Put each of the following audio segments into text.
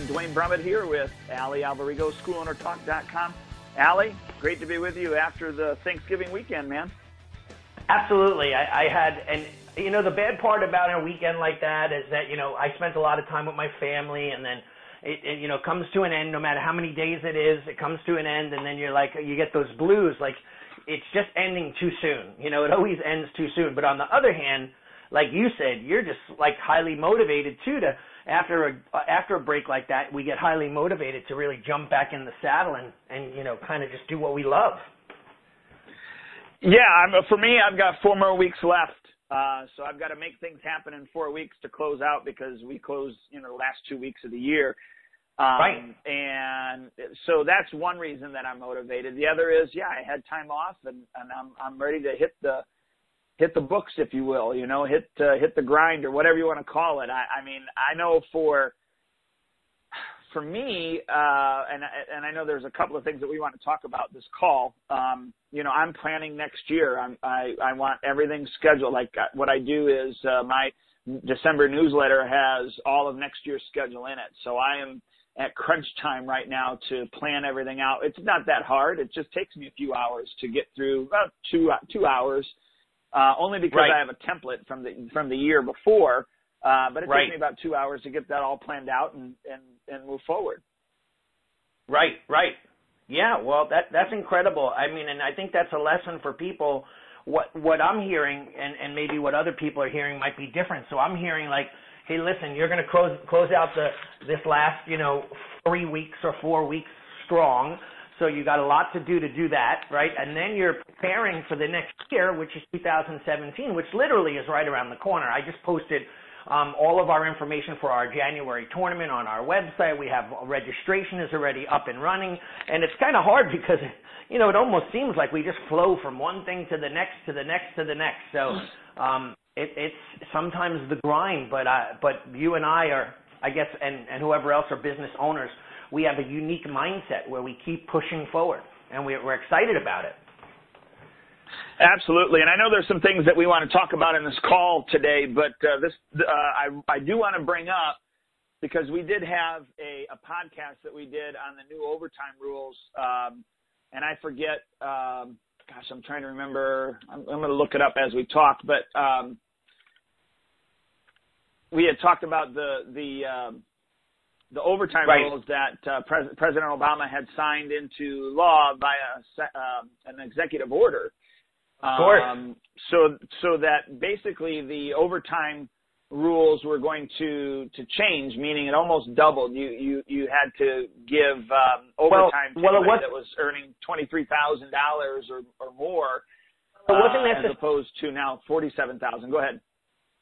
Again, Duane Brummett here with Allie Alberigo, SchoolOwnerTalk.com. Allie, great to be with you after the Thanksgiving weekend, man. Absolutely. I, I had, and you know, the bad part about a weekend like that is that, you know, I spent a lot of time with my family and then it, it, you know, comes to an end no matter how many days it is, it comes to an end and then you're like, you get those blues, like it's just ending too soon. You know, it always ends too soon. But on the other hand, like you said, you're just like highly motivated too to, after a, after a break like that, we get highly motivated to really jump back in the saddle and, and, you know, kind of just do what we love. Yeah, I'm, for me, I've got four more weeks left. Uh, so I've got to make things happen in four weeks to close out because we close, you know, the last two weeks of the year. Um, right. And so that's one reason that I'm motivated. The other is, yeah, I had time off and, and I'm, I'm ready to hit the, hit the books, if you will, you know, hit, uh, hit the grind or whatever you want to call it. I, I mean, I know for, for me, uh, and and I know there's a couple of things that we want to talk about this call. Um, you know, I'm planning next year. I'm, I I want everything scheduled. Like uh, what I do is uh, my December newsletter has all of next year's schedule in it. So I am at crunch time right now to plan everything out. It's not that hard. It just takes me a few hours to get through about two two hours, uh, only because right. I have a template from the from the year before. Uh, but it right. takes me about two hours to get that all planned out and, and, and move forward. Right, right. Yeah, well, that that's incredible. I mean, and I think that's a lesson for people. What what I'm hearing, and and maybe what other people are hearing might be different. So I'm hearing like, hey, listen, you're going to close close out the this last you know three weeks or four weeks strong. So you got a lot to do to do that, right? And then you're preparing for the next year, which is 2017, which literally is right around the corner. I just posted um, all of our information for our January tournament on our website. We have registration is already up and running, and it's kind of hard because you know it almost seems like we just flow from one thing to the next to the next to the next. So um, it, it's sometimes the grind, but uh, but you and I are, I guess, and and whoever else are business owners, we have a unique mindset where we keep pushing forward, and we, we're excited about it. Absolutely, and I know there's some things that we want to talk about in this call today, but uh, this uh, I, I do want to bring up because we did have a, a podcast that we did on the new overtime rules, um, and I forget. Um, gosh, I'm trying to remember. I'm, I'm going to look it up as we talk, but um, we had talked about the the um, the overtime right. rules that uh, Pres- President Obama had signed into law by a, uh, an executive order. Of course. Um, so so that basically the overtime rules were going to to change, meaning it almost doubled. You you you had to give um, overtime well, well, to was, that was earning twenty three thousand dollars or or more, it wasn't uh, as opposed to now forty seven thousand. Go ahead.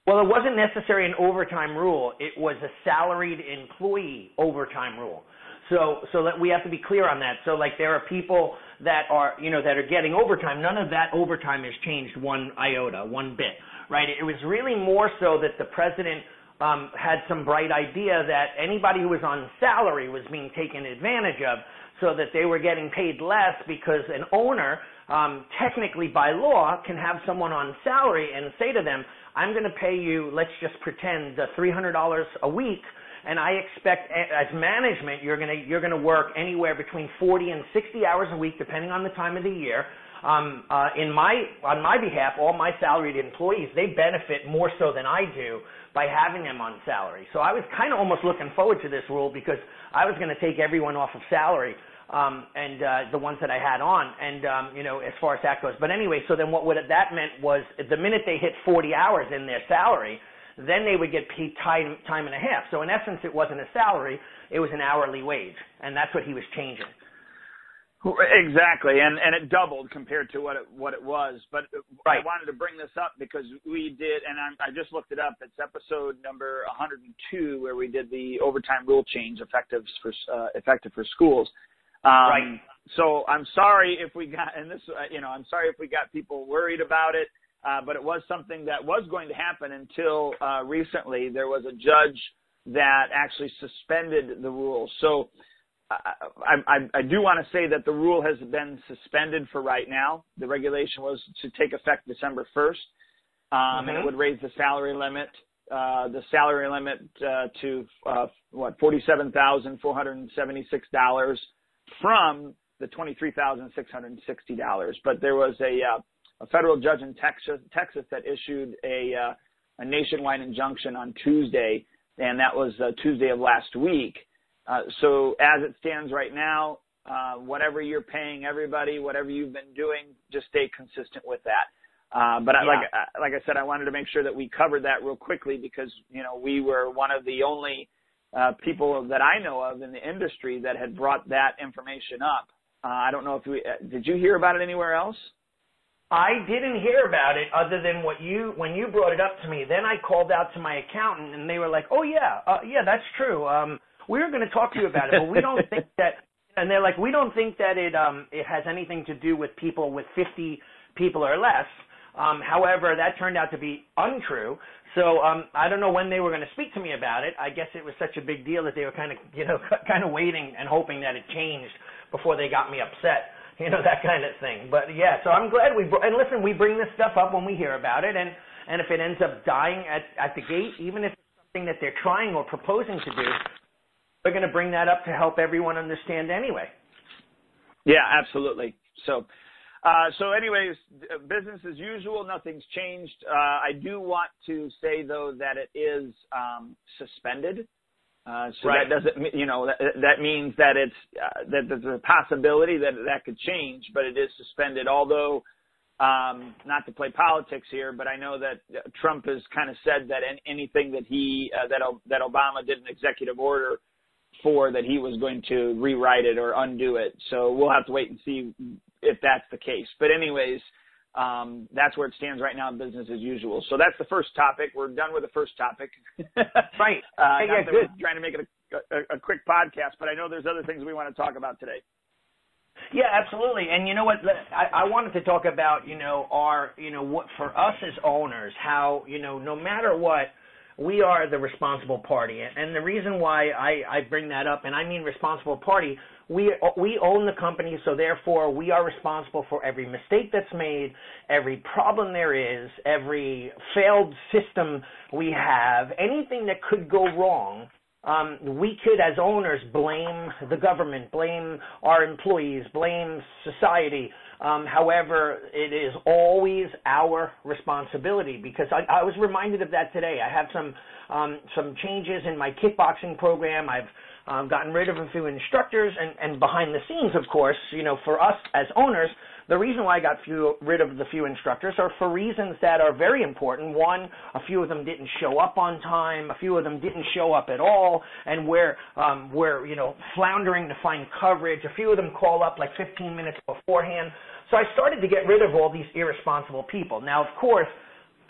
Well, it wasn't necessarily an overtime rule. It was a salaried employee overtime rule. So, so that we have to be clear on that. So, like, there are people that are, you know, that are getting overtime. None of that overtime has changed one iota, one bit, right? It was really more so that the president um, had some bright idea that anybody who was on salary was being taken advantage of, so that they were getting paid less because an owner, um, technically by law, can have someone on salary and say to them, "I'm going to pay you, let's just pretend, the $300 a week." and I expect as management you're going to you're going to work anywhere between 40 and 60 hours a week depending on the time of the year. Um, uh, in my on my behalf, all my salaried employees they benefit more so than I do by having them on salary. So I was kind of almost looking forward to this rule because I was going to take everyone off of salary um, and uh, the ones that I had on, and um, you know as far as that goes. But anyway, so then what would that meant was the minute they hit 40 hours in their salary, then they would get paid time, time and a half. So in essence, it wasn't a salary, it was an hourly wage. And that's what he was changing. Exactly, and and it doubled compared to what it what it was. But right. I wanted to bring this up because we did, and I, I just looked it up. It's episode number 102 where we did the overtime rule change effective for uh, effective for schools. Um, right. So I'm sorry if we got, and this, uh, you know, I'm sorry if we got people worried about it. Uh, but it was something that was going to happen until uh, recently. There was a judge that actually suspended the rule. So I, I, I do want to say that the rule has been suspended for right now. The regulation was to take effect December 1st, um, mm-hmm. and it would raise the salary limit uh, the salary limit uh, to uh, what forty-seven thousand four hundred and seventy-six dollars from the twenty-three thousand six hundred and sixty dollars. But there was a uh, a federal judge in Texas, Texas that issued a uh, a nationwide injunction on Tuesday, and that was uh, Tuesday of last week. Uh, so as it stands right now, uh, whatever you're paying everybody, whatever you've been doing, just stay consistent with that. Uh, but I, like uh, like I said, I wanted to make sure that we covered that real quickly because you know we were one of the only uh, people that I know of in the industry that had brought that information up. Uh, I don't know if we uh, did you hear about it anywhere else? I didn't hear about it other than what you when you brought it up to me. Then I called out to my accountant and they were like, "Oh yeah, uh, yeah, that's true. Um, we were going to talk to you about it, but we don't think that." And they're like, "We don't think that it um, it has anything to do with people with 50 people or less." Um, however, that turned out to be untrue. So um, I don't know when they were going to speak to me about it. I guess it was such a big deal that they were kind of, you know, kind of waiting and hoping that it changed before they got me upset. you know that kind of thing. But yeah, so I'm glad we br- and listen, we bring this stuff up when we hear about it, and and if it ends up dying at at the gate, even if it's something that they're trying or proposing to do, we're going to bring that up to help everyone understand anyway. Yeah, absolutely. So. Uh, so anyways, business as usual, nothing's changed. Uh, I do want to say though that it is um, suspended uh, so right. that doesn't, you know, that, that means that it's uh, that there's a possibility that that could change, but it is suspended. Although, um, not to play politics here, but I know that Trump has kind of said that anything that he uh, that that Obama did an executive order for that he was going to rewrite it or undo it. So we'll have to wait and see if that's the case. But anyways, um, that's where it stands right now in business as usual. So that's the first topic. We're done with the first topic. right. Uh, yeah, good. Trying to make it a, a, a quick podcast, but I know there's other things we want to talk about today. Yeah, absolutely. And you know what? I, I wanted to talk about, you know, our, you know, what for us as owners, how, you know, no matter what, we are the responsible party. And the reason why I, I bring that up, and I mean responsible party, we we own the company, so therefore we are responsible for every mistake that's made, every problem there is, every failed system we have, anything that could go wrong. Um, we could, as owners, blame the government, blame our employees, blame society. Um, however, it is always our responsibility because I, I was reminded of that today. I have some um, some changes in my kickboxing program. I've um, gotten rid of a few instructors, and, and behind the scenes, of course, you know, for us as owners, the reason why I got few, rid of the few instructors are for reasons that are very important. One, a few of them didn't show up on time. A few of them didn't show up at all, and we're um, we're you know floundering to find coverage. A few of them call up like 15 minutes beforehand. So I started to get rid of all these irresponsible people. Now, of course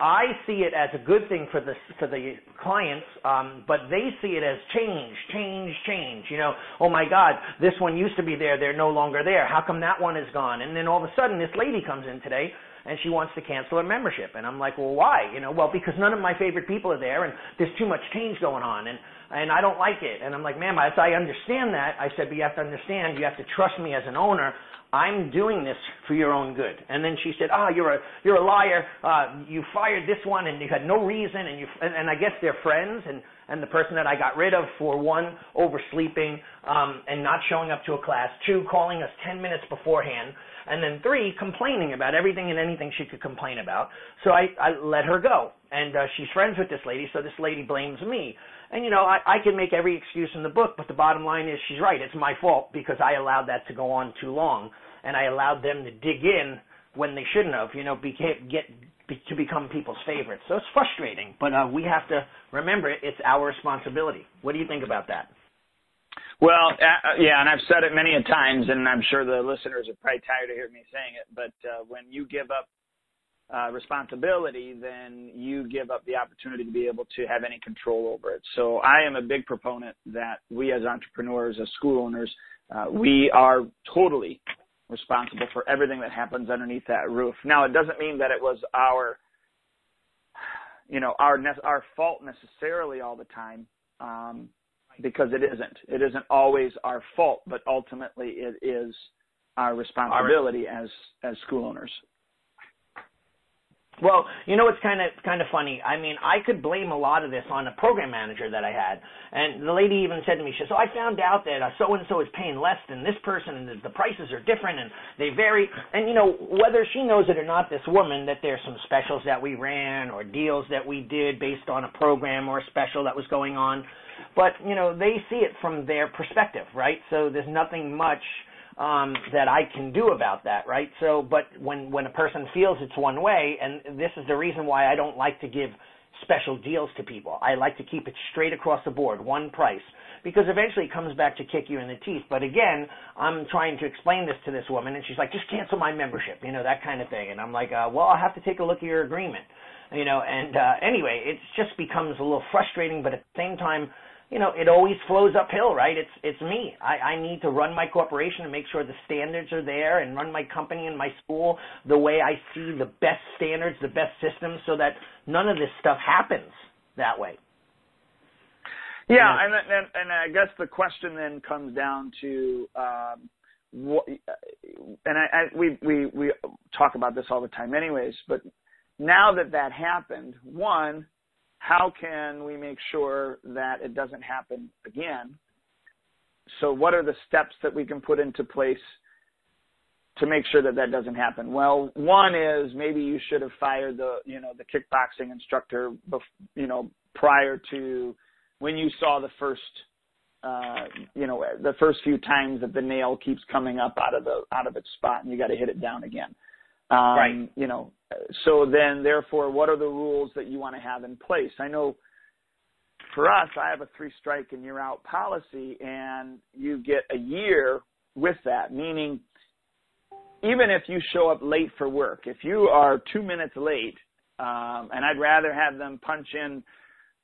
I see it as a good thing for the for the clients, um, but they see it as change, change, change. You know, oh my God, this one used to be there, they're no longer there. How come that one is gone? And then all of a sudden, this lady comes in today and she wants to cancel her membership, and I'm like, well, why? You know, well, because none of my favorite people are there, and there's too much change going on, and and I don't like it. And I'm like, ma'am, I, I understand that. I said, but you have to understand, you have to trust me as an owner I'm doing this for your own good. And then she said, ah, oh, you're a, you're a liar. Uh, you fired this one and you had no reason and you, and, and I guess they're friends and, and the person that I got rid of for one, oversleeping, um, and not showing up to a class, two, calling us 10 minutes beforehand, and then three, complaining about everything and anything she could complain about. So I, I let her go. And, uh, she's friends with this lady, so this lady blames me. And you know, I, I can make every excuse in the book, but the bottom line is she's right. It's my fault because I allowed that to go on too long, and I allowed them to dig in when they shouldn't have. You know, be, get be, to become people's favorites. So it's frustrating, but uh, we have to remember it, it's our responsibility. What do you think about that? Well, uh, yeah, and I've said it many a times, and I'm sure the listeners are probably tired of hearing me saying it. But uh, when you give up uh, responsibility, then you give up the opportunity to be able to have any control over it. So I am a big proponent that we as entrepreneurs, as school owners, uh, we are totally responsible for everything that happens underneath that roof. Now, it doesn't mean that it was our, you know, our our fault necessarily all the time, um, because it isn't. It isn't always our fault, but ultimately it is our responsibility as as school owners. Well, you know it's kind of kind of funny. I mean, I could blame a lot of this on a program manager that I had, and the lady even said to me, she said, "So oh, I found out that so and so is paying less than this person, and the prices are different, and they vary." And you know, whether she knows it or not, this woman, that there's some specials that we ran or deals that we did based on a program or a special that was going on, but you know, they see it from their perspective, right? So there's nothing much um, that I can do about that, right? So, but when when a person feels it's one way, and this is the reason why I don't like to give special deals to people. I like to keep it straight across the board, one price, because eventually it comes back to kick you in the teeth. But again, I'm trying to explain this to this woman, and she's like, "Just cancel my membership," you know, that kind of thing. And I'm like, uh, "Well, I'll have to take a look at your agreement." You know, and uh, anyway, it just becomes a little frustrating, but at the same time, you know, it always flows uphill, right? It's it's me. I, I need to run my corporation and make sure the standards are there and run my company and my school the way I see the best standards, the best systems, so that none of this stuff happens that way. Yeah, and and and I guess the question then comes down to um, what, and I, I we we we talk about this all the time, anyways. But now that that happened, one how can we make sure that it doesn't happen again? So what are the steps that we can put into place to make sure that that doesn't happen? Well, one is maybe you should have fired the, you know, the kickboxing instructor, you know, prior to when you saw the first, uh, you know, the first few times that the nail keeps coming up out of the, out of its spot and you got to hit it down again. Um, right. You know, so then therefore, what are the rules that you want to have in place? I know for us, I have a three strike and you're out policy and you get a year with that, meaning even if you show up late for work, if you are two minutes late, um, and I'd rather have them punch in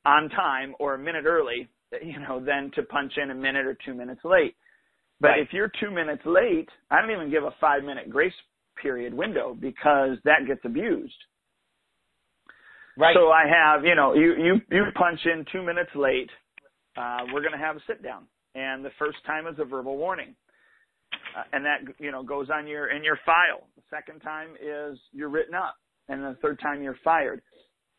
on time or a minute early, you know, than to punch in a minute or two minutes late. But right. if you're two minutes late, I don't even give a five minute grace period window because that gets abused. Right. So I have, you know, you you you punch in two minutes late, uh, we're going to have a sit down, and the first time is a verbal warning, uh, and that you know goes on your in your file. The second time is you're written up, and the third time you're fired,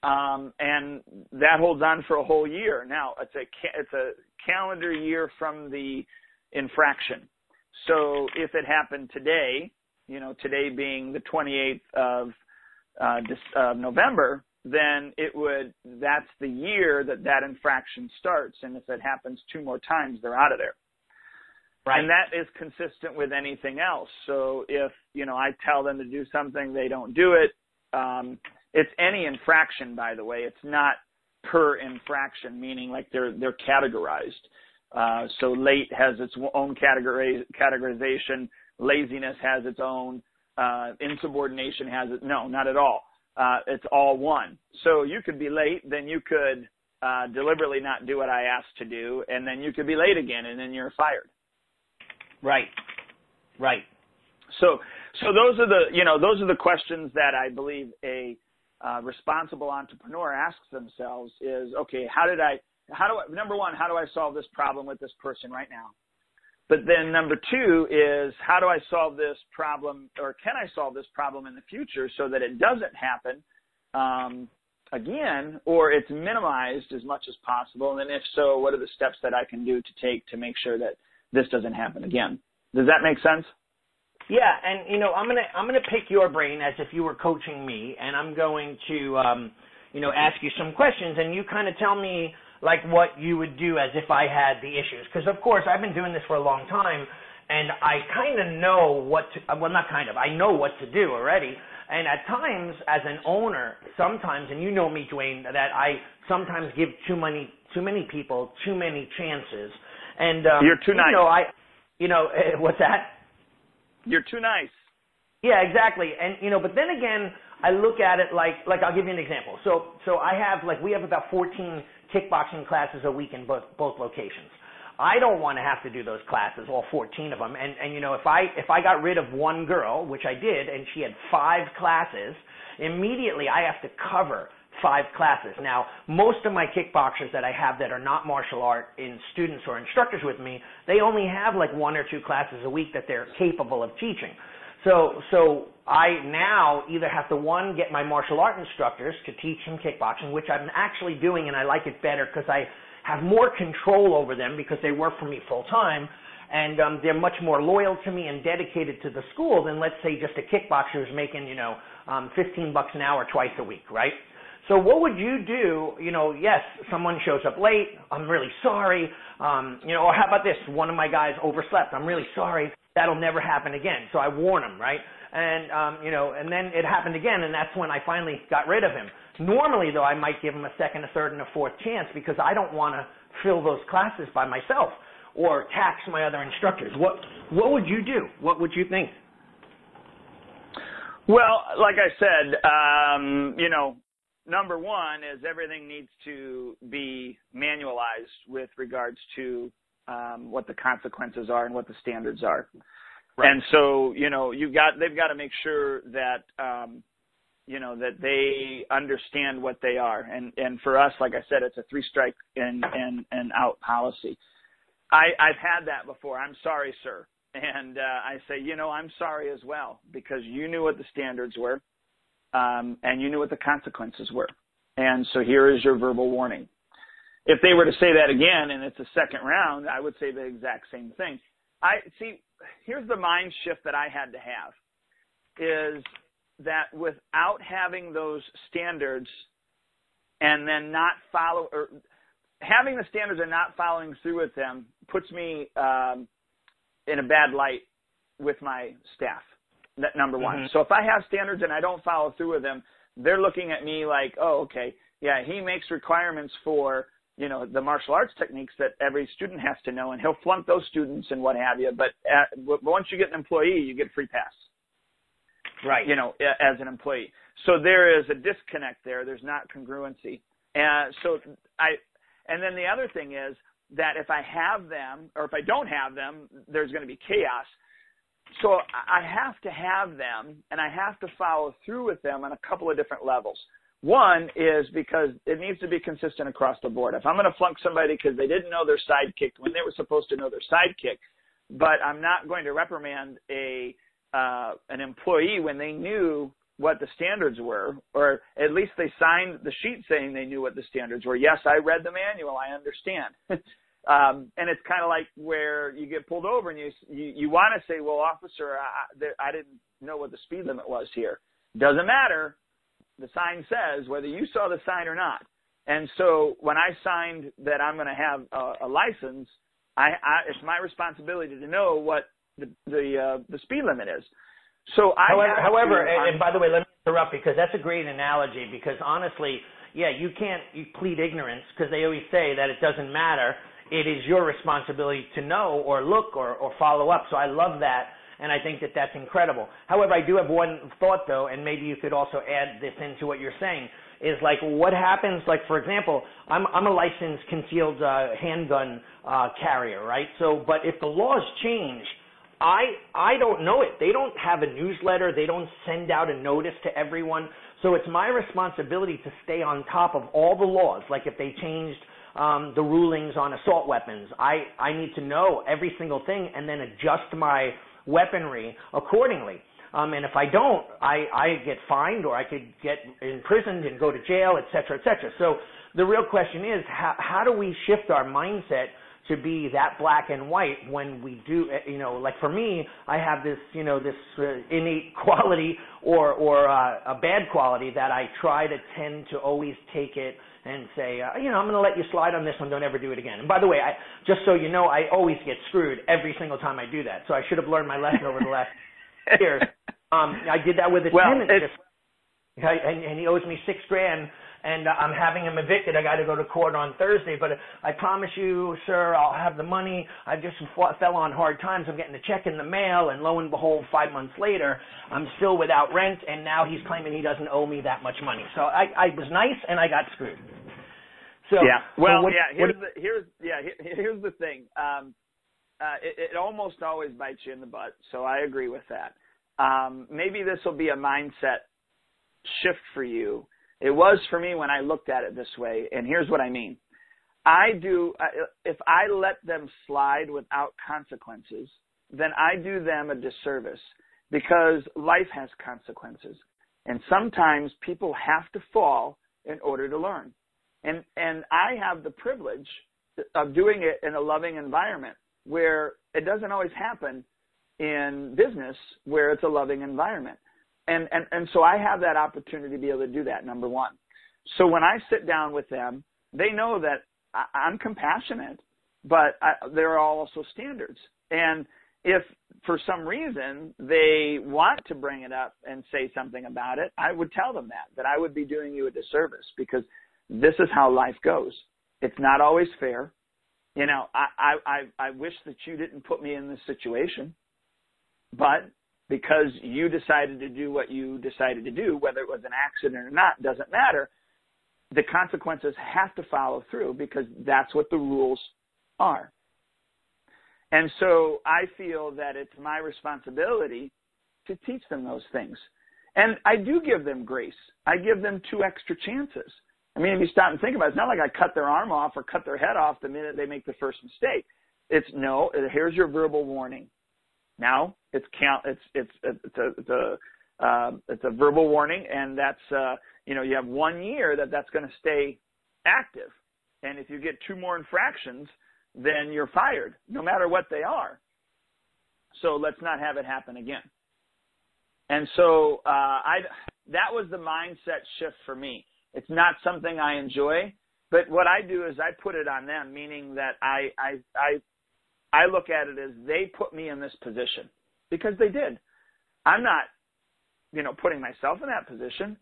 um, and that holds on for a whole year. Now it's a ca- it's a calendar year from the infraction. So if it happened today, you know, today being the 28th of uh, uh, November, then it would, that's the year that that infraction starts. And if it happens two more times, they're out of there. Right. And that is consistent with anything else. So if, you know, I tell them to do something, they don't do it. Um, it's any infraction, by the way. It's not per infraction, meaning like they're, they're categorized. Uh, so late has its own categori- categorization laziness has its own, uh, insubordination has it. No, not at all. Uh, it's all one. So you could be late, then you could uh, deliberately not do what I asked to do, and then you could be late again, and then you're fired. Right. Right. So, so those are the you know those are the questions that I believe a uh, responsible entrepreneur asks themselves is okay how did I how do I number one how do I solve this problem with this person right now but then number two is how do I solve this problem or can I solve this problem in the future so that it doesn't happen um, again or it's minimized as much as possible? And if so, what are the steps that I can do to take to make sure that this doesn't happen again? Does that make sense? Yeah, and you know, I'm gonna I'm gonna pick your brain as if you were coaching me, and I'm going to um, you know ask you some questions, and you kind of tell me like what you would do as if I had the issues. Because of course I've been doing this for a long time, and I kind of know what to. Well, not kind of. I know what to do already. And at times, as an owner, sometimes, and you know me, Duane, that I sometimes give too many too many people too many chances. And um, you're too you nice. know, I, you know, what's that? You're too nice. Yeah, exactly. And you know, but then again, I look at it like like I'll give you an example. So so I have like we have about 14 kickboxing classes a week in both both locations. I don't want to have to do those classes, all 14 of them. And and you know, if I if I got rid of one girl, which I did, and she had five classes, immediately I have to cover five classes. Now, most of my kickboxers that I have that are not martial art in students or instructors with me, they only have like one or two classes a week that they're capable of teaching. So, so I now either have to one get my martial art instructors to teach them kickboxing, which I'm actually doing, and I like it better because I have more control over them because they work for me full time, and um, they're much more loyal to me and dedicated to the school than let's say just a kickboxer who's making you know um, 15 bucks an hour twice a week, right? So what would you do? You know, yes, someone shows up late. I'm really sorry. Um, you know, or how about this? One of my guys overslept. I'm really sorry. That'll never happen again. So I warn him, right? And um, you know, and then it happened again, and that's when I finally got rid of him. Normally, though, I might give him a second, a third, and a fourth chance because I don't want to fill those classes by myself or tax my other instructors. What what would you do? What would you think? Well, like I said, um, you know, number one is everything needs to be manualized with regards to um, what the consequences are and what the standards are. Right. And so, you know, you've got they've got to make sure that um, you know that they understand what they are. And and for us, like I said, it's a three strike and and and out policy. I I've had that before. I'm sorry, sir. And uh, I say, you know, I'm sorry as well because you knew what the standards were um, and you knew what the consequences were. And so here is your verbal warning. If they were to say that again and it's a second round, I would say the exact same thing. I see. Here's the mind shift that I had to have is that without having those standards and then not follow or having the standards and not following through with them puts me um, in a bad light with my staff. That number one. Mm-hmm. So if I have standards and I don't follow through with them, they're looking at me like, oh, okay, yeah, he makes requirements for you know the martial arts techniques that every student has to know, and he'll flunk those students and what have you. But uh, at, once you get an employee, you get free pass. Right. You know, as an employee. So there is a disconnect there. There's not congruency. And so I, and then the other thing is that if I have them or if I don't have them, there's going to be chaos so I have to have them and I have to follow through with them on a couple of different levels. One is because it needs to be consistent across the board. If I'm going to flunk somebody because they didn't know their sidekick when they were supposed to know their sidekick, but I'm not going to reprimand a uh, an employee when they knew what the standards were, or at least they signed the sheet saying they knew what the standards were. Yes, I read the manual. I understand. Um, and it's kind of like where you get pulled over and you you, you want to say, well, officer, I, I didn't know what the speed limit was here. Doesn't matter. The sign says whether you saw the sign or not. And so when I signed that I'm going to have a, a license, I, I, it's my responsibility to know what the the, uh, the speed limit is. So I however, however and, and by the way, let me interrupt because that's a great analogy. Because honestly, yeah, you can't you plead ignorance because they always say that it doesn't matter it is your responsibility to know or look or, or follow up. So I love that. And I think that that's incredible. However, I do have one thought though, and maybe you could also add this into what you're saying, is like what happens, like for example, I'm, I'm a licensed concealed uh, handgun uh, carrier, right? So, but if the laws change, I I don't know it. They don't have a newsletter. They don't send out a notice to everyone. So it's my responsibility to stay on top of all the laws. Like if they changed um, the rulings on assault weapons. I, I need to know every single thing and then adjust my weaponry accordingly. Um, and if I don't, I, I get fined or I could get imprisoned and go to jail, et cetera, et cetera. So the real question is, how, how do we shift our mindset to be that black and white when we do, eh, you know, like for me, I have this, you know, this uh, innate quality or, or uh, a bad quality that I try to tend to always take it and say, uh, you know, I'm going to let you slide on this one. Don't ever do it again. And by the way, I, just so you know, I always get screwed every single time I do that. So I should have learned my lesson over the last years. Um, I did that with a well, tenant, just, and, and he owes me six grand and I'm having him evicted. I got to go to court on Thursday, but I promise you, sir, I'll have the money. I just fell on hard times. I'm getting a check in the mail, and lo and behold, five months later, I'm still without rent, and now he's claiming he doesn't owe me that much money. So I, I was nice, and I got screwed. So yeah, well, so what, yeah. Here's what, the, here's yeah here's the thing. Um, uh, it, it almost always bites you in the butt. So I agree with that. Um, maybe this will be a mindset shift for you it was for me when I looked at it this way, and here's what I mean. I do, if I let them slide without consequences, then I do them a disservice because life has consequences. And sometimes people have to fall in order to learn. And, and I have the privilege of doing it in a loving environment where it doesn't always happen in business where it's a loving environment. And, and, and so I have that opportunity to be able to do that, number one. So when I sit down with them, they know that I, I'm compassionate, but I, there are also standards. And if for some reason they want to bring it up and say something about it, I would tell them that, that I would be doing you a disservice because this is how life goes. It's not always fair. You know, I, I, I wish that you didn't put me in this situation, but because you decided to do what you decided to do, whether it was an accident or not, doesn't matter. The consequences have to follow through because that's what the rules are. And so I feel that it's my responsibility to teach them those things. And I do give them grace. I give them two extra chances. I mean, if you stop and think about it, it's not like I cut their arm off or cut their head off the minute they make the first mistake. It's no, here's your verbal warning. Now it's count. It's it's it's a it's a, uh, it's a verbal warning, and that's uh, you know you have one year that that's going to stay active, and if you get two more infractions, then you're fired, no matter what they are. So let's not have it happen again. And so uh, I that was the mindset shift for me. It's not something I enjoy, but what I do is I put it on them, meaning that I I I I look at it as they put me in this position because they did. I'm not, you know, putting myself in that position.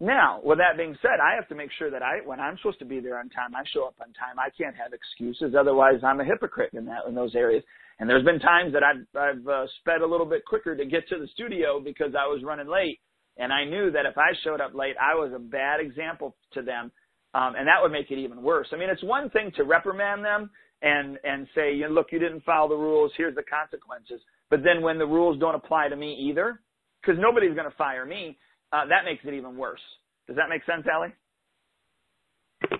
Now, with that being said, I have to make sure that I, when I'm supposed to be there on time, I show up on time. I can't have excuses, otherwise I'm a hypocrite in that in those areas. And there's been times that I've I've uh, sped a little bit quicker to get to the studio because I was running late, and I knew that if I showed up late, I was a bad example to them, um, and that would make it even worse. I mean, it's one thing to reprimand them and and say, you know, look, you didn't follow the rules. Here's the consequences. But then when the rules don't apply to me either, because nobody's going to fire me, uh, that makes it even worse. Does that make sense, Allie?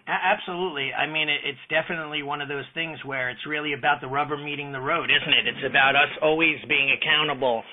Absolutely. I mean, it's definitely one of those things where it's really about the rubber meeting the road, isn't it? It's about us always being accountable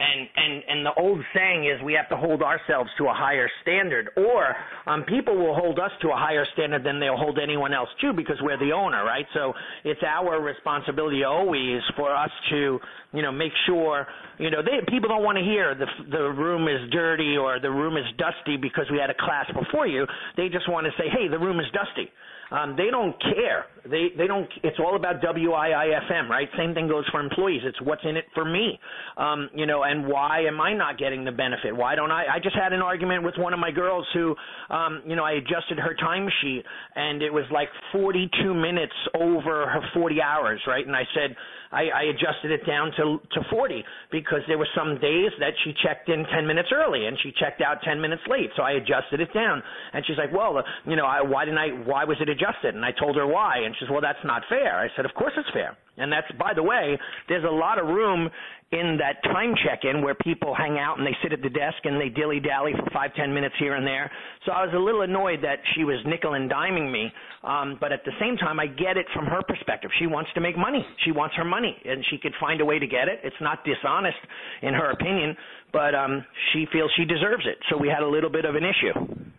and and and the old saying is we have to hold ourselves to a higher standard or um people will hold us to a higher standard than they'll hold anyone else to because we're the owner right? So it's our responsibility always for us to you know make sure you know they people don't want to hear the the room is dirty or the room is dusty because we had a class before you. They just want to say hey the room is dusty. Um, they don't care. They they don't. It's all about WIIFM, right? Same thing goes for employees. It's what's in it for me, um, you know, and why am I not getting the benefit? Why don't I? I just had an argument with one of my girls who, um, you know, I adjusted her timesheet and it was like 42 minutes over her 40 hours, right? And I said, I, I adjusted it down to to 40 because there were some days that she checked in 10 minutes early and she checked out 10 minutes late, so I adjusted it down. And she's like, well, uh, you know, I, why didn't I? Why was it adjusted? And I told her why, she says, well, that's not fair. I said, of course it's fair. And that's, by the way, there's a lot of room in that time check-in where people hang out and they sit at the desk and they dilly-dally for five, ten minutes here and there. So I was a little annoyed that she was nickel and diming me. Um, but at the same time, I get it from her perspective. She wants to make money. She wants her money, and she could find a way to get it. It's not dishonest, in her opinion, but um, she feels she deserves it. So we had a little bit of an issue.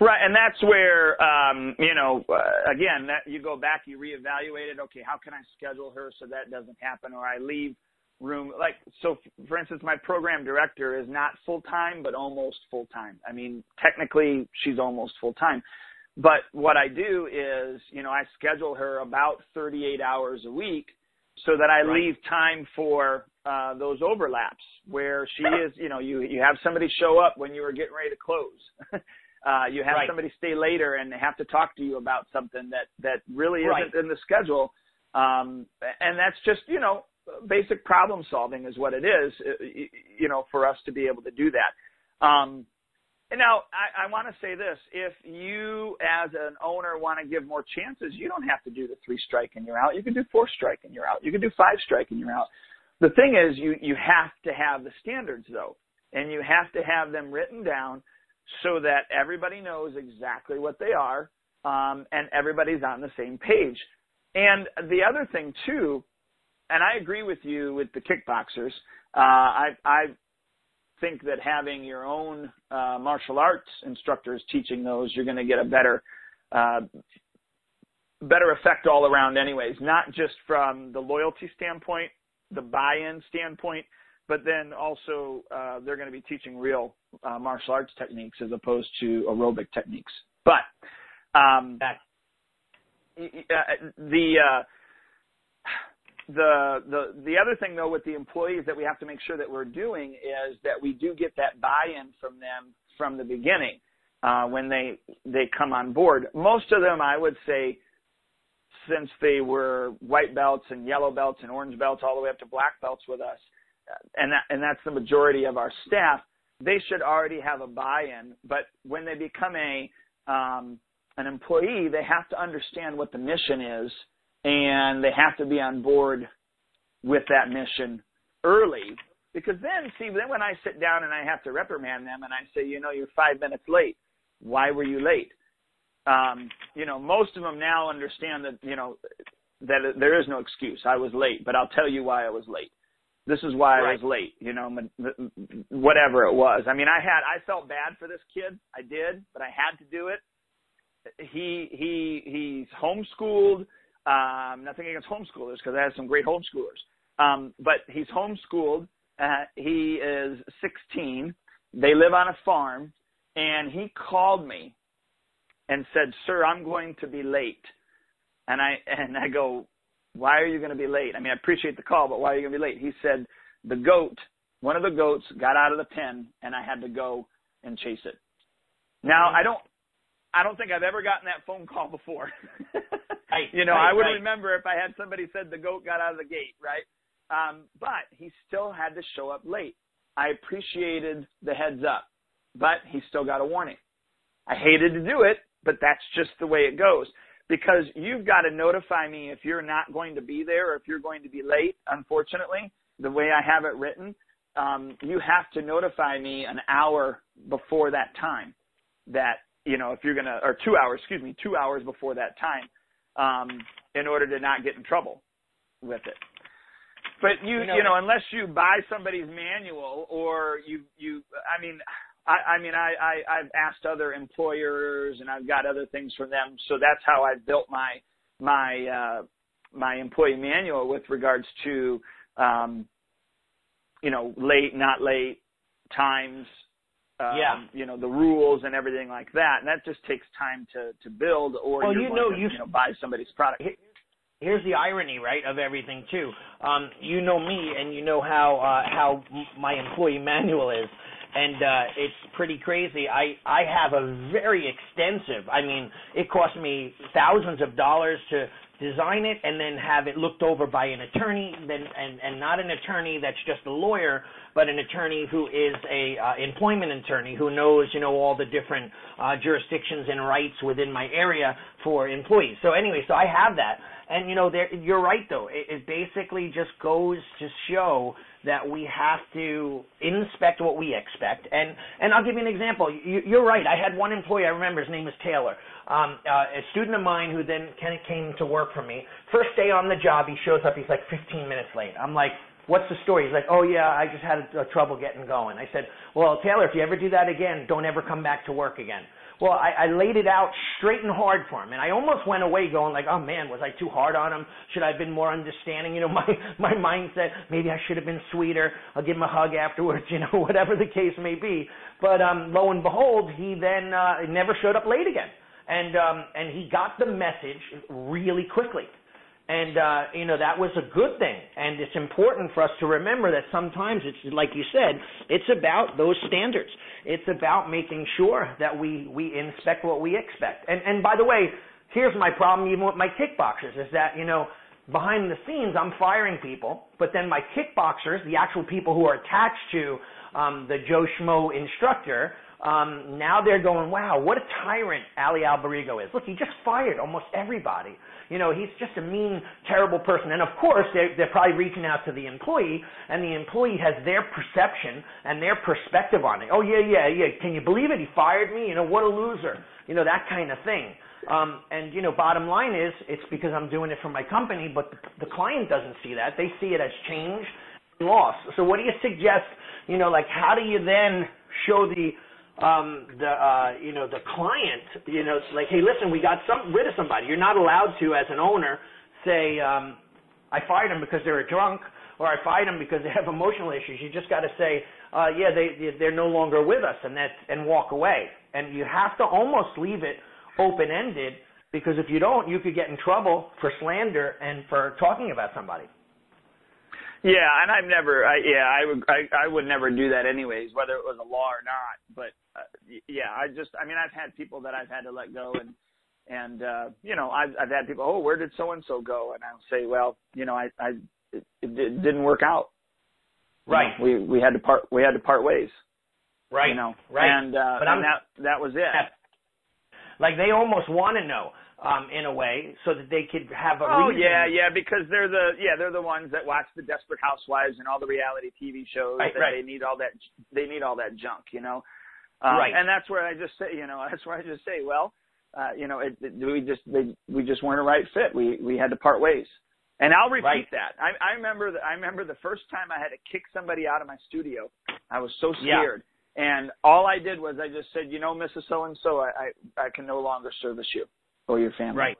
Right, and that's where um, you know, uh, again, that you go back, you reevaluate it. Okay, how can I schedule her so that doesn't happen, or I leave room like so. For instance, my program director is not full time, but almost full time. I mean, technically, she's almost full time. But what I do is, you know, I schedule her about 38 hours a week so that I right. leave time for uh, those overlaps where she is, you know, you, you have somebody show up when you were getting ready to close. Uh, you have right. somebody stay later and have to talk to you about something that that really isn't right. in the schedule, um, and that's just you know basic problem solving is what it is. Uh, you know, for us to be able to do that. Um, and now I, I want to say this: if you, as an owner, want to give more chances, you don't have to do the three strike and you're out. You can do four strike and you're out. You can do five strike and you're out. The thing is, you you have to have the standards though, and you have to have them written down so that everybody knows exactly what they are um, and everybody's on the same page. And the other thing too, and I agree with you with the kickboxers. Uh, I, I think that having your own uh, martial arts instructors teaching those, you're going to get a better uh, better effect all around anyways, not just from the loyalty standpoint, the buy-in standpoint, but then also uh, they're going to be teaching real uh, martial arts techniques as opposed to aerobic techniques. But um, the uh, the the the other thing though with the employees that we have to make sure that we're doing is that we do get that buy-in from them from the beginning uh, when they they come on board. Most of them, I would say, since they were white belts and yellow belts and orange belts all the way up to black belts with us, and that, and that's the majority of our staff. They should already have a buy-in, but when they become a um, an employee, they have to understand what the mission is, and they have to be on board with that mission early. Because then, see, then when I sit down and I have to reprimand them, and I say, you know, you're five minutes late. Why were you late? Um, you know, most of them now understand that, you know, that there is no excuse. I was late, but I'll tell you why I was late. This is why right. I was late, you know, whatever it was. I mean, I had, I felt bad for this kid. I did, but I had to do it. He, he, he's homeschooled. Um, nothing against homeschoolers because I have some great homeschoolers. Um, but he's homeschooled. Uh, he is 16. They live on a farm and he called me and said, "Sir, I'm going to be late." And I and I go, "Why are you going to be late?" I mean, I appreciate the call, but why are you going to be late? He said, "The goat, one of the goats got out of the pen and I had to go and chase it." Now, mm-hmm. I don't I don't think I've ever gotten that phone call before. right, you know, right, I would right. remember if I had somebody said the goat got out of the gate, right? Um, but he still had to show up late. I appreciated the heads up, but he still got a warning. I hated to do it, but that's just the way it goes because you've got to notify me if you're not going to be there or if you're going to be late. Unfortunately, the way I have it written, um, you have to notify me an hour before that time that you know if you're gonna or two hours, excuse me, two hours before that time, um, in order to not get in trouble with it. But you, you know, you know, unless you buy somebody's manual or you, you, I mean, I, I mean, I, I, I've asked other employers and I've got other things from them. So that's how I built my, my, uh, my employee manual with regards to, um, you know, late, not late, times, um, yeah. you know, the rules and everything like that. And that just takes time to, to build or well, you know, to, you, you know, buy somebody's product. Here's the irony, right, of everything too. Um, you know me, and you know how uh, how my employee manual is and uh, it's pretty crazy. I I have a very extensive. I mean, it cost me thousands of dollars to design it and then have it looked over by an attorney then and and not an attorney that's just a lawyer but an attorney who is a uh, employment attorney who knows you know all the different uh, jurisdictions and rights within my area for employees so anyway so i have that and you know, there, you're right though. It, it basically just goes to show that we have to inspect what we expect. And and I'll give you an example. You, you're right. I had one employee. I remember his name was Taylor, um, uh, a student of mine who then came to work for me. First day on the job, he shows up. He's like 15 minutes late. I'm like, what's the story? He's like, oh yeah, I just had a, a trouble getting going. I said, well, Taylor, if you ever do that again, don't ever come back to work again. Well, I, I laid it out straight and hard for him, and I almost went away going like, "Oh man, was I too hard on him? Should I have been more understanding?" You know, my my mindset. Maybe I should have been sweeter. I'll give him a hug afterwards. You know, whatever the case may be. But um, lo and behold, he then uh, never showed up late again, and um, and he got the message really quickly. And uh, you know that was a good thing, and it's important for us to remember that sometimes it's like you said, it's about those standards. It's about making sure that we we inspect what we expect. And and by the way, here's my problem even with my kickboxers is that you know behind the scenes I'm firing people, but then my kickboxers, the actual people who are attached to um, the Joe Schmo instructor, um, now they're going, wow, what a tyrant Allie Alberigo is. Look, he just fired almost everybody. You know, he's just a mean, terrible person. And of course, they're, they're probably reaching out to the employee, and the employee has their perception and their perspective on it. Oh, yeah, yeah, yeah. Can you believe it? He fired me? You know, what a loser. You know, that kind of thing. Um, and you know, bottom line is, it's because I'm doing it for my company, but the, the client doesn't see that. They see it as change loss. So what do you suggest? You know, like how do you then show the um, the uh, you know the client? You know, like hey, listen, we got some rid of somebody. You're not allowed to, as an owner, say um, I fired them because they're a drunk or I fired them because they have emotional issues. You just got to say, uh, yeah, they they're no longer with us, and that and walk away. And you have to almost leave it open ended because if you don't, you could get in trouble for slander and for talking about somebody. Yeah, and I've never, I, yeah, I would, I, I would never do that anyways, whether it was a law or not. But uh, yeah, I just, I mean, I've had people that I've had to let go, and and uh, you know, I've I've had people, oh, where did so and so go? And I'll say, well, you know, I, I, it, it didn't work out. Right. You know, we we had to part, we had to part ways. Right. You know, right. And uh, but and that that was it. Like they almost want to know um, in a way, so that they could have a. Oh reason. yeah, yeah, because they're the yeah they're the ones that watch the Desperate Housewives and all the reality TV shows, right, right. they need all that they need all that junk, you know. Um, right. And that's where I just say, you know, that's where I just say, well, uh, you know, it, it, we just they, we just weren't a right fit. We we had to part ways. And I'll repeat right. that. I, I remember the, I remember the first time I had to kick somebody out of my studio. I was so scared. Yeah. And all I did was I just said, you know, Mrs. So and So, I I can no longer service you or your family. Right.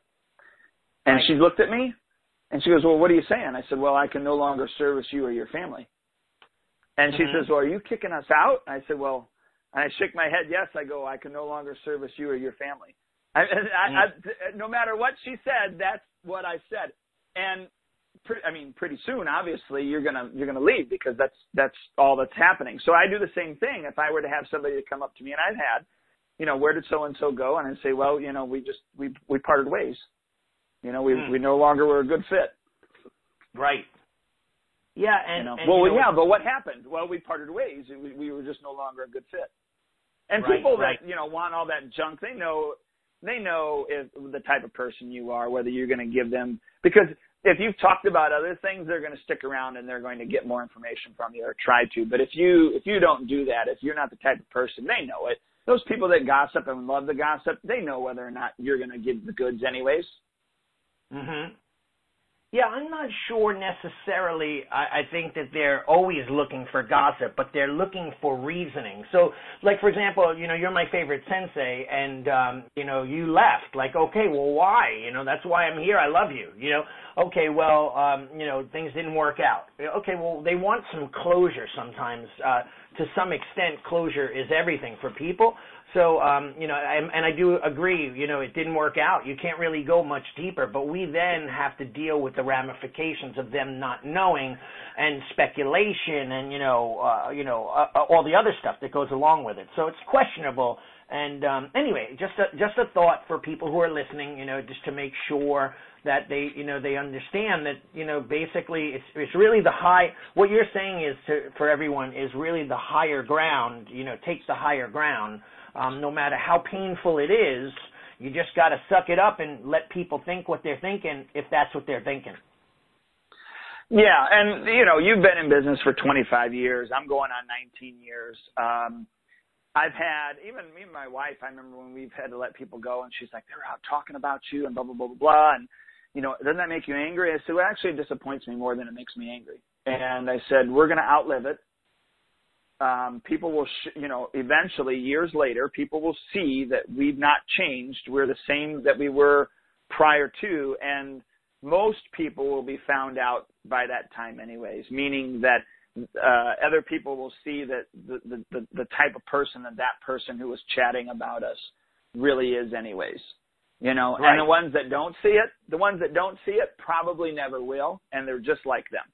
And Right. she looked at me and she goes, Well, what are you saying? I said, Well, I can no longer service you or your family. And she Mhm. says, Well, are you kicking us out? I said, Well, and I shake my head, Yes. I go, I can no longer service you or your family. I, I, I, no matter what she said, that's what I said. And pre- I mean, pretty soon, obviously, you're gonna you're gonna leave because that's that's all that's happening. So I do the same thing. If I were to have somebody to come up to me, and I've had, you know, where did so and so go? And I say, well, you know, we just we we parted ways. You know, we Hmm. we no longer were a good fit. Right. Yeah, and, you know, and well, you know, yeah, but what happened? Well, we parted ways. We, we were just no longer a good fit. And Right, people right. that you know want all that junk, they know they know if the type of person you are, whether you're going to give them because if you've talked about other things, they're going to stick around and they're going to get more information from you or try to. But if you if you don't do that, if you're not the type of person, they know it. Those people that gossip and love the gossip, they know whether or not you're going to give the goods anyways. Mhm. Yeah, I'm not sure necessarily. I, I think that they're always looking for gossip, but they're looking for reasoning. So, like for example, you know, you're my favorite sensei, and um, you know, you left. Like, okay, well, why? You know, that's why I'm here. I love you. You know, okay, well, um, you know, things didn't work out. Okay, well, they want some closure sometimes. Uh, to some extent, closure is everything for people. So, um, you know, and, and I do agree, you know, it didn't work out. You can't really go much deeper, but we then have to deal with the ramifications of them not knowing and speculation and, you know, uh, you know, uh, uh, all the other stuff that goes along with it. So it's questionable. And, um, anyway, just a, just a thought for people who are listening, you know, just to make sure that they, you know, they understand that, you know, basically it's, it's really the high, what you're saying is to, for everyone is really the higher ground, you know, takes the higher ground um, no matter how painful it is, you just got to suck it up and let people think what they're thinking if that's what they're thinking. Yeah, and you know, you've been in business for 25 years. I'm going on 19 years. Um, I've had even me and my wife. I remember when we've had to let people go, and she's like, "They're out talking about you and blah blah blah blah blah." And you know, doesn't that make you angry? I said, "Well, actually, it disappoints me more than it makes me angry." And I said, "We're going to outlive it. Um, people will, sh- you know, eventually, years later, people will see that we've not changed. We're the same that we were prior to, and most people will be found out by that time, anyways. Meaning that uh, other people will see that the, the the the type of person that that person who was chatting about us really is, anyways. You know, Right. and the ones that don't see it, the ones that don't see it probably never will, and they're just like them.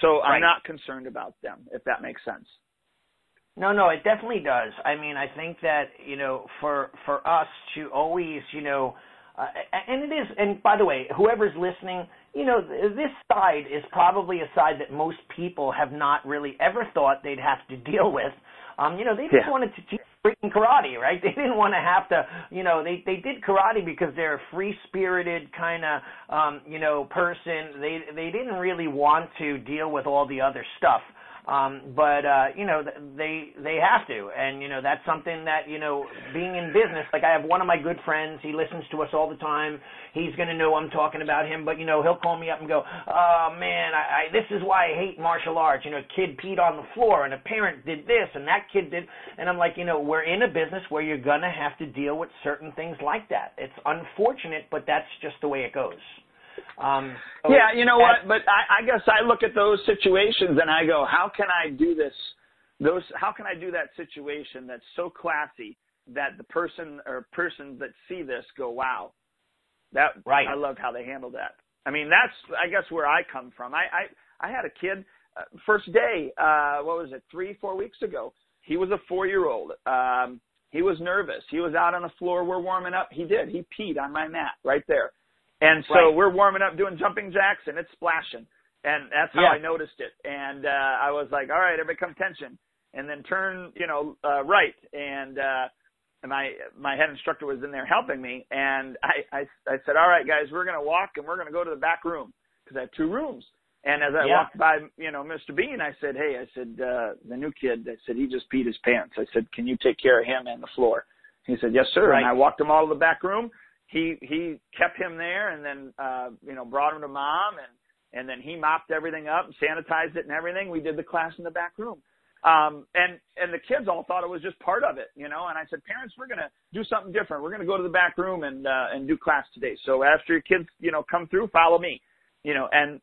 So Right. I'm not concerned about them, if that makes sense. No, no, it definitely does. I mean, I think that you know, for for us to always, you know, uh, and it is. And by the way, whoever's listening, you know, th- this side is probably a side that most people have not really ever thought they'd have to deal with. Um, you know, they just Yeah. wanted to teach freaking karate, right? They didn't want to have to, you know, they they did karate because they're a free spirited kind of, um, you know, person. They they didn't really want to deal with all the other stuff. Um, but uh, you know, they they have to, and you know that's something that you know, being in business. Like I have one of my good friends, he listens to us all the time. He's gonna know I'm talking about him, but you know, he'll call me up and go, "Oh man, I, I this is why I hate martial arts." You know, a kid peed on the floor, and a parent did this, and that kid did, and I'm like, you know, we're in a business where you're gonna have to deal with certain things like that. It's unfortunate, but that's just the way it goes. Um, yeah, you know what? But I, I guess I look at those situations and I go, how can I do this? Those, how can I do that situation that's so classy that the person or persons that see this go, wow, that right. I love how they handled that. I mean, that's I guess where I come from. I I, I had a kid uh, first day. Uh, what was it? Three four weeks ago. He was a four year old. Um, he was nervous. He was out on the floor. We're warming up. He did. He peed on my mat right there. And so right. we're warming up doing jumping jacks and it's splashing. And that's how yeah. I noticed it. And uh I was like, All right, everybody come tension and then turn, you know, uh right and uh and my my head instructor was in there helping me and I I, I said, All right guys, we're gonna walk and we're gonna go to the back room because I have two rooms. And as I yeah. walked by, you know, Mr. Bean, I said, Hey, I said, uh, the new kid, I said, he just peed his pants. I said, Can you take care of him and the floor? He said, Yes, sir. Right. And I walked him all to the back room he he kept him there and then uh you know brought him to mom and and then he mopped everything up and sanitized it and everything. We did the class in the back room. Um and and the kids all thought it was just part of it you know and i said parents we're going to do something different. We're going to go to the back room and uh and do class today. So after your kids you know come through follow me you know and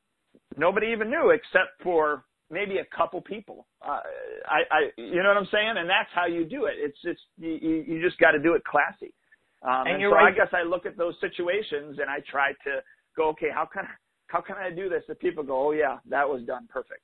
nobody even knew except for maybe a couple people. Uh i i you know what i'm saying? And that's how you do it. It's just you you just got to do it classy um, and, and so right. I guess I look at those situations and I try to go, okay, how can I, how can I do this? If people go, oh yeah, that was done perfect.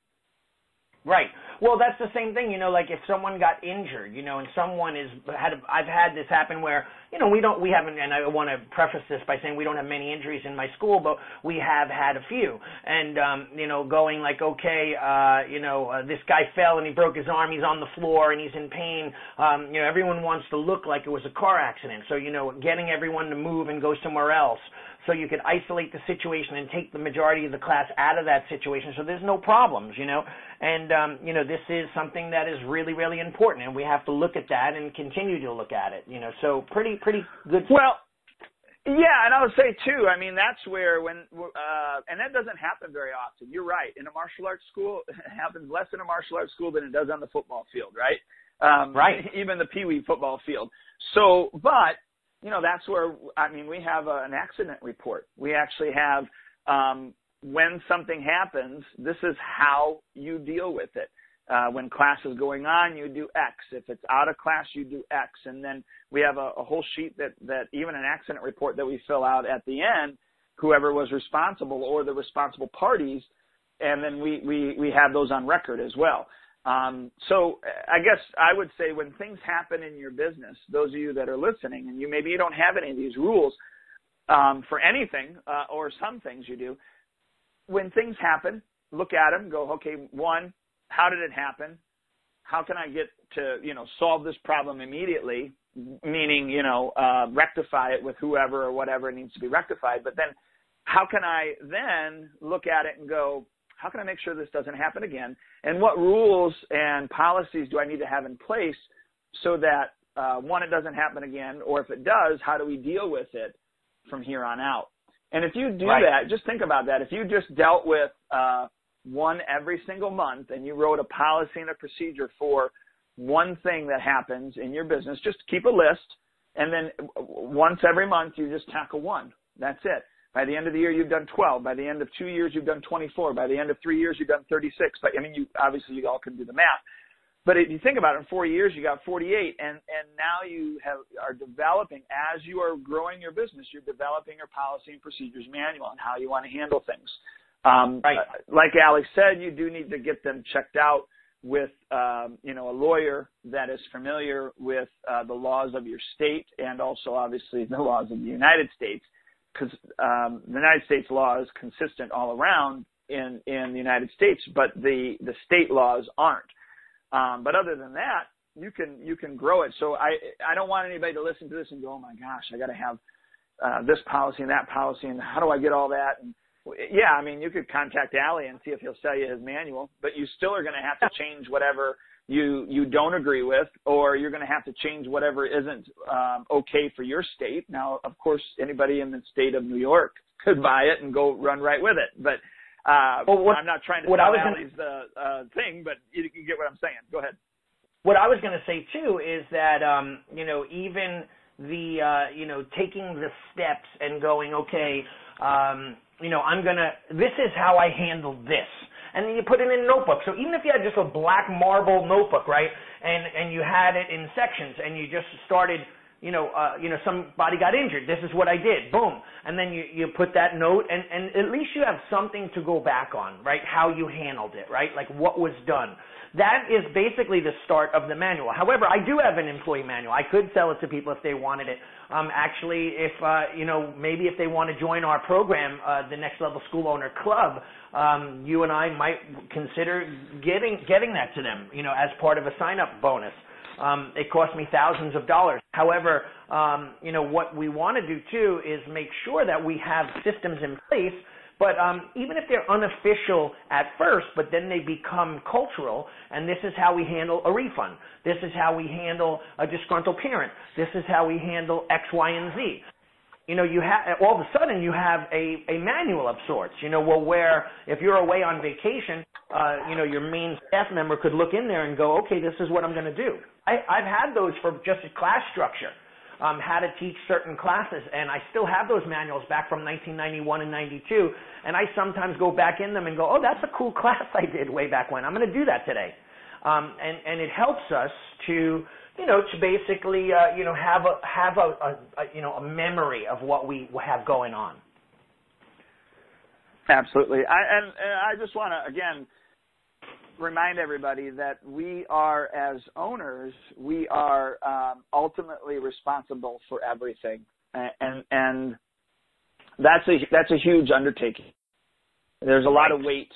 Right. Well, that's the same thing, you know, like if someone got injured, you know, and someone is had a, I've had this happen where, you know, we don't we haven't and I want to preface this by saying we don't have many injuries in my school, but we have had a few. And um, you know, going like, okay, uh, you know, uh, this guy fell and he broke his arm, he's on the floor and he's in pain. Um, you know, everyone wants to look like it was a car accident. So, you know, getting everyone to move and go somewhere else so you could isolate the situation and take the majority of the class out of that situation so there's no problems, you know. And um, you know, this is something that is really, really important and we have to look at that and continue to look at it, you know. So pretty pretty good Well yeah, and I would say too. I mean, that's where when, uh, and that doesn't happen very often. You're right. In a martial arts school, it happens less in a martial arts school than it does on the football field, right? Um, right. Even the pee wee football field. So, but you know, that's where, I mean, we have a, an accident report. We actually have, um, when something happens, this is how you deal with it. Uh, when class is going on, you do X. If it's out of class, you do X. And then we have a, a whole sheet that, that even an accident report that we fill out at the end, whoever was responsible or the responsible parties, and then we, we, we have those on record as well. Um, so I guess I would say when things happen in your business, those of you that are listening, and you maybe you don't have any of these rules um, for anything uh, or some things you do, when things happen, look at them, go, okay, one, how did it happen? How can I get to you know solve this problem immediately? Meaning you know uh, rectify it with whoever or whatever needs to be rectified. But then how can I then look at it and go, how can I make sure this doesn't happen again? And what rules and policies do I need to have in place so that uh, one, it doesn't happen again, or if it does, how do we deal with it from here on out? And if you do right. that, just think about that. If you just dealt with uh, one every single month and you wrote a policy and a procedure for one thing that happens in your business, just keep a list, and then once every month you just tackle one. That's it. By the end of the year, you've done 12. By the end of two years, you've done 24. By the end of three years, you've done 36. But I mean, you obviously you all can do the math. But if you think about it, in four years, you got 48, and and now you have are developing as you are growing your business. You're developing your policy and procedures manual and how you want to handle things. Um, right. Like Alex said, you do need to get them checked out with um, you know a lawyer that is familiar with uh, the laws of your state and also obviously the laws of the United States because um, the United States law is consistent all around in in the United States, but the the state laws aren't. Um, but other than that, you can you can grow it. So I I don't want anybody to listen to this and go, oh my gosh, I got to have uh, this policy and that policy, and how do I get all that? And Yeah, I mean, you could contact Allie and see if he'll sell you his manual, but you still are going to have to change whatever you you don't agree with, or you're going to have to change whatever isn't um, okay for your state. Now, of course, anybody in the state of New York could buy it and go run right with it, but uh, well, what, I'm not trying to what sell I was Allie's the uh, thing, but you, you get what I'm saying. Go ahead. What I was going to say too is that um, you know even the uh, you know taking the steps and going okay um, you know I'm gonna this is how I handled this and then you put it in a notebook so even if you had just a black marble notebook right and and you had it in sections and you just started you know, uh, you know, somebody got injured. This is what I did. Boom. And then you, you put that note and, and at least you have something to go back on, right? How you handled it, right? Like what was done. That is basically the start of the manual. However, I do have an employee manual. I could sell it to people if they wanted it. Um, actually, if uh, you know, maybe if they want to join our program, uh, the Next Level School Owner Club, um, you and I might consider getting getting that to them. You know, as part of a sign up bonus. Um, it cost me thousands of dollars. However, um, you know what we want to do too is make sure that we have systems in place but um, even if they're unofficial at first, but then they become cultural, and this is how we handle a refund. This is how we handle a disgruntled parent. This is how we handle X, Y, and Z. You know, you have all of a sudden you have a, a manual of sorts. You know, well, where if you're away on vacation, uh, you know, your main staff member could look in there and go, okay, this is what I'm going to do. I, I've had those for just a class structure um, how to teach certain classes, and I still have those manuals back from 1991 and 92, and I sometimes go back in them and go, oh, that's a cool class I did way back when. I'm going to do that today, um, and and it helps us to you know to basically uh, you know have a have a, a, a you know a memory of what we have going on. Absolutely, I, and, and I just want to again remind everybody that we are, as owners, we are um, ultimately responsible for everything, and and that's a that's a huge undertaking. There's a lot of weight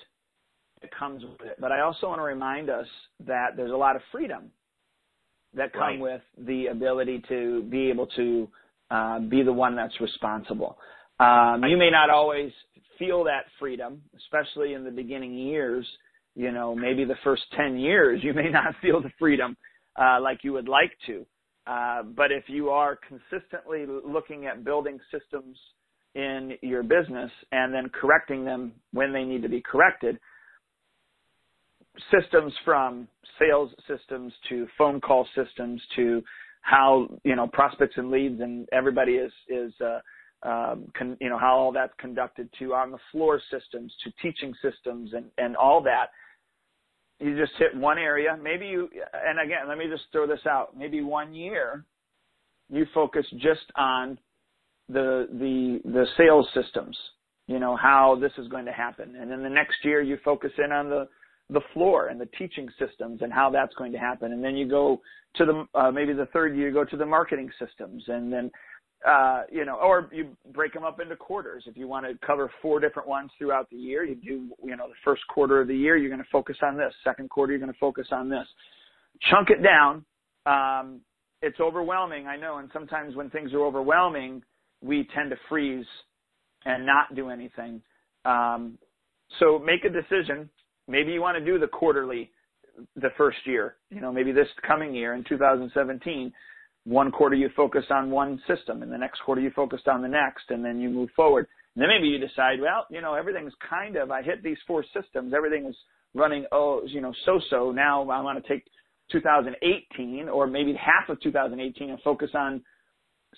that comes with it, but I also want to remind us that there's a lot of freedom that come right. with the ability to be able to uh, be the one that's responsible. Um, you may not always feel that freedom, especially in the beginning years you know, maybe the first 10 years you may not feel the freedom uh, like you would like to. Uh, but if you are consistently looking at building systems in your business and then correcting them when they need to be corrected, systems from sales systems to phone call systems to how you know prospects and leads and everybody is is uh, um, con, you know how all that's conducted to on the floor systems to teaching systems and and all that you just hit one area. Maybe you, and again, let me just throw this out. Maybe one year you focus just on the the the sales systems. You know how this is going to happen, and then the next year you focus in on the the floor and the teaching systems and how that's going to happen, and then you go to the uh, maybe the third year you go to the marketing systems, and then uh, you know, or you break them up into quarters. If you want to cover four different ones throughout the year, you do, you know, the first quarter of the year, you're going to focus on this. Second quarter, you're going to focus on this. Chunk it down. Um, it's overwhelming, I know, and sometimes when things are overwhelming, we tend to freeze and not do anything. Um, so make a decision. Maybe you want to do the quarterly the first year, you know, maybe this coming year in 2017 one quarter you focus on one system and the next quarter you focused on the next and then you move forward. And then maybe you decide, well, you know, everything's kind of, I hit these four systems, everything is running, oh, you know, so-so. Now I want to take 2018 or maybe half of 2018 and focus on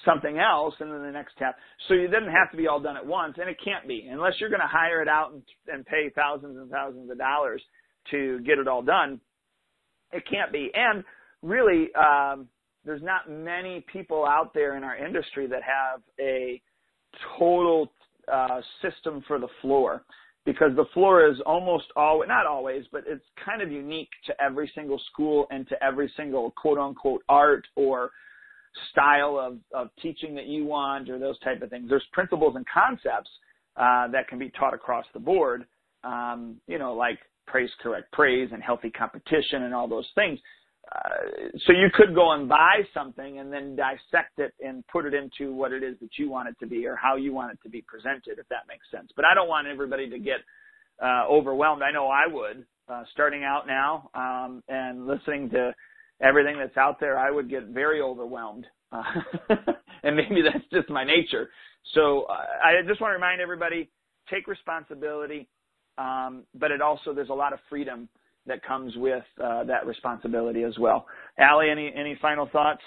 something else and then the next half. So you doesn't have to be all done at once and it can't be unless you're going to hire it out and, and pay thousands and thousands of dollars to get it all done. It can't be. And really, um, there's not many people out there in our industry that have a total uh, system for the floor because the floor is almost always not always but it's kind of unique to every single school and to every single quote unquote art or style of, of teaching that you want or those type of things. There's principles and concepts uh, that can be taught across the board um, you know like praise correct praise and healthy competition and all those things so you could go and buy something and then dissect it and put it into what it is that you want it to be or how you want it to be presented, if that makes sense. But I don't want everybody to get uh, overwhelmed. I know I would, uh, starting out now um, and listening to everything that's out there. I would get very overwhelmed, uh, and maybe that's just my nature. So uh, I just want to remind everybody: take responsibility, um, but it also there's a lot of freedom that comes with uh, that responsibility as well. Allie, any any final thoughts?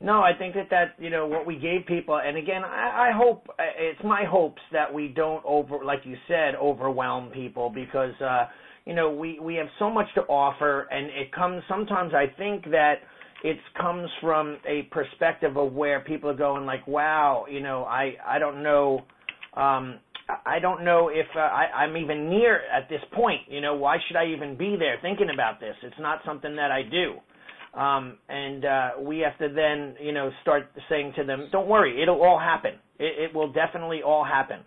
No, I think that that you know what we gave people, and again, I, I hope it's my hopes that we don't over, like you said, overwhelm people because uh, you know we we have so much to offer, and it comes sometimes. I think that it comes from a perspective of where people are going like, wow, you know, I I don't know. Um, I don't know if uh, I, I'm even near at this point. You know, why should I even be there thinking about this? It's not something that I do. Um, and uh, we have to then, you know, start saying to them, "Don't worry, it'll all happen. It, it will definitely all happen."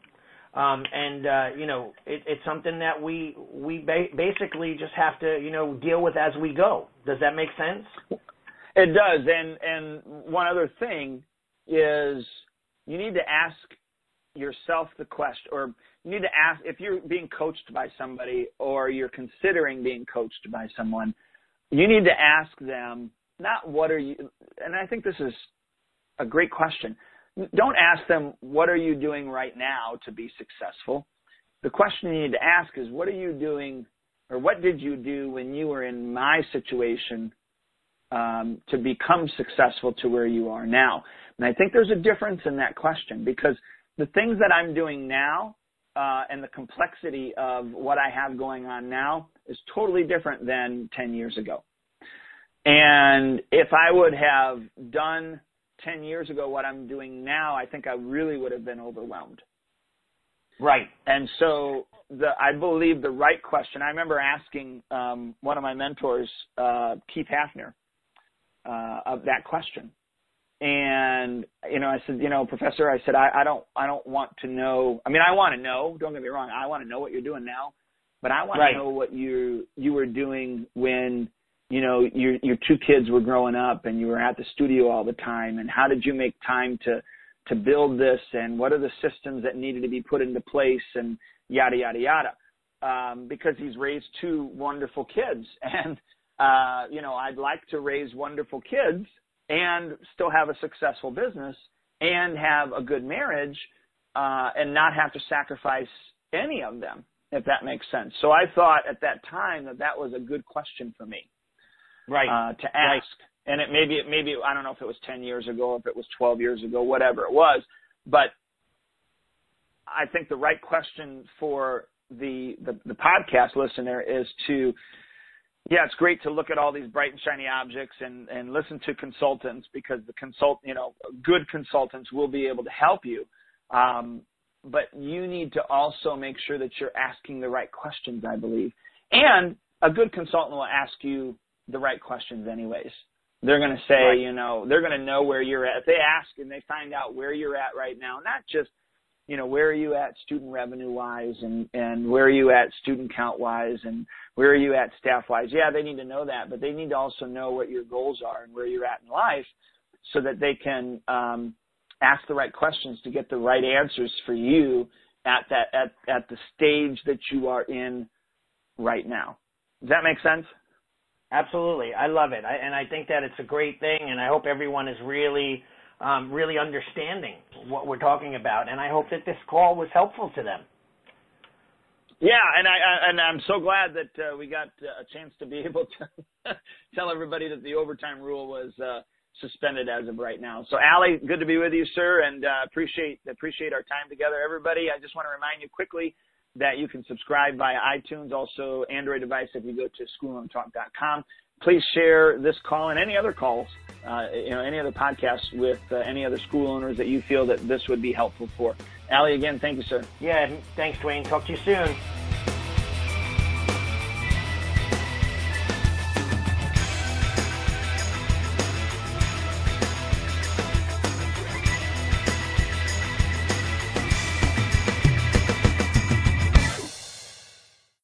Um, and uh, you know, it, it's something that we we ba- basically just have to, you know, deal with as we go. Does that make sense? It does. And and one other thing is you need to ask yourself the question, or you need to ask if you're being coached by somebody or you're considering being coached by someone, you need to ask them not what are you, and I think this is a great question. Don't ask them, what are you doing right now to be successful? The question you need to ask is, what are you doing, or what did you do when you were in my situation um, to become successful to where you are now? And I think there's a difference in that question because the things that I'm doing now uh, and the complexity of what I have going on now is totally different than 10 years ago. And if I would have done 10 years ago what I'm doing now, I think I really would have been overwhelmed. Right. And so the, I believe the right question, I remember asking um, one of my mentors, uh, Keith Hafner, uh, of that question and you know, I said, you know, professor, I said, I, I don't, I don't want to know. I mean, I want to know. Don't get me wrong. I want to know what you're doing now, but I want right. to know what you you were doing when you know your your two kids were growing up and you were at the studio all the time, and how did you make time to to build this, and what are the systems that needed to be put into place, and yada yada yada. Um, because he's raised two wonderful kids, and uh, you know, I'd like to raise wonderful kids and still have a successful business and have a good marriage uh, and not have to sacrifice any of them, if that makes sense. So I thought at that time that that was a good question for me, right, uh, to ask. Right. And it maybe it maybe I don't know if it was ten years ago, if it was twelve years ago, whatever it was, but I think the right question for the, the, the podcast listener is to yeah, it's great to look at all these bright and shiny objects and, and listen to consultants because the consult, you know, good consultants will be able to help you. Um, but you need to also make sure that you're asking the right questions, I believe. And a good consultant will ask you the right questions anyways. They're going to say, right. you know, they're going to know where you're at. If they ask and they find out where you're at right now, not just you know, where are you at student revenue wise and, and where are you at student count wise and where are you at staff wise? Yeah, they need to know that, but they need to also know what your goals are and where you're at in life so that they can um, ask the right questions to get the right answers for you at that at, at the stage that you are in right now. Does that make sense? Absolutely. I love it. I, and I think that it's a great thing and I hope everyone is really um, really understanding what we're talking about. And I hope that this call was helpful to them. Yeah, and I, I and I'm so glad that uh, we got uh, a chance to be able to tell everybody that the overtime rule was uh, suspended as of right now. So, Allie, good to be with you, sir, and uh, appreciate appreciate our time together, everybody. I just want to remind you quickly that you can subscribe via iTunes, also Android device if you go to schoolownertalk.com please share this call and any other calls, uh, you know, any other podcasts with uh, any other school owners that you feel that this would be helpful for. Allie, again, thank you, sir. Yeah, thanks, Duane. Talk to you soon.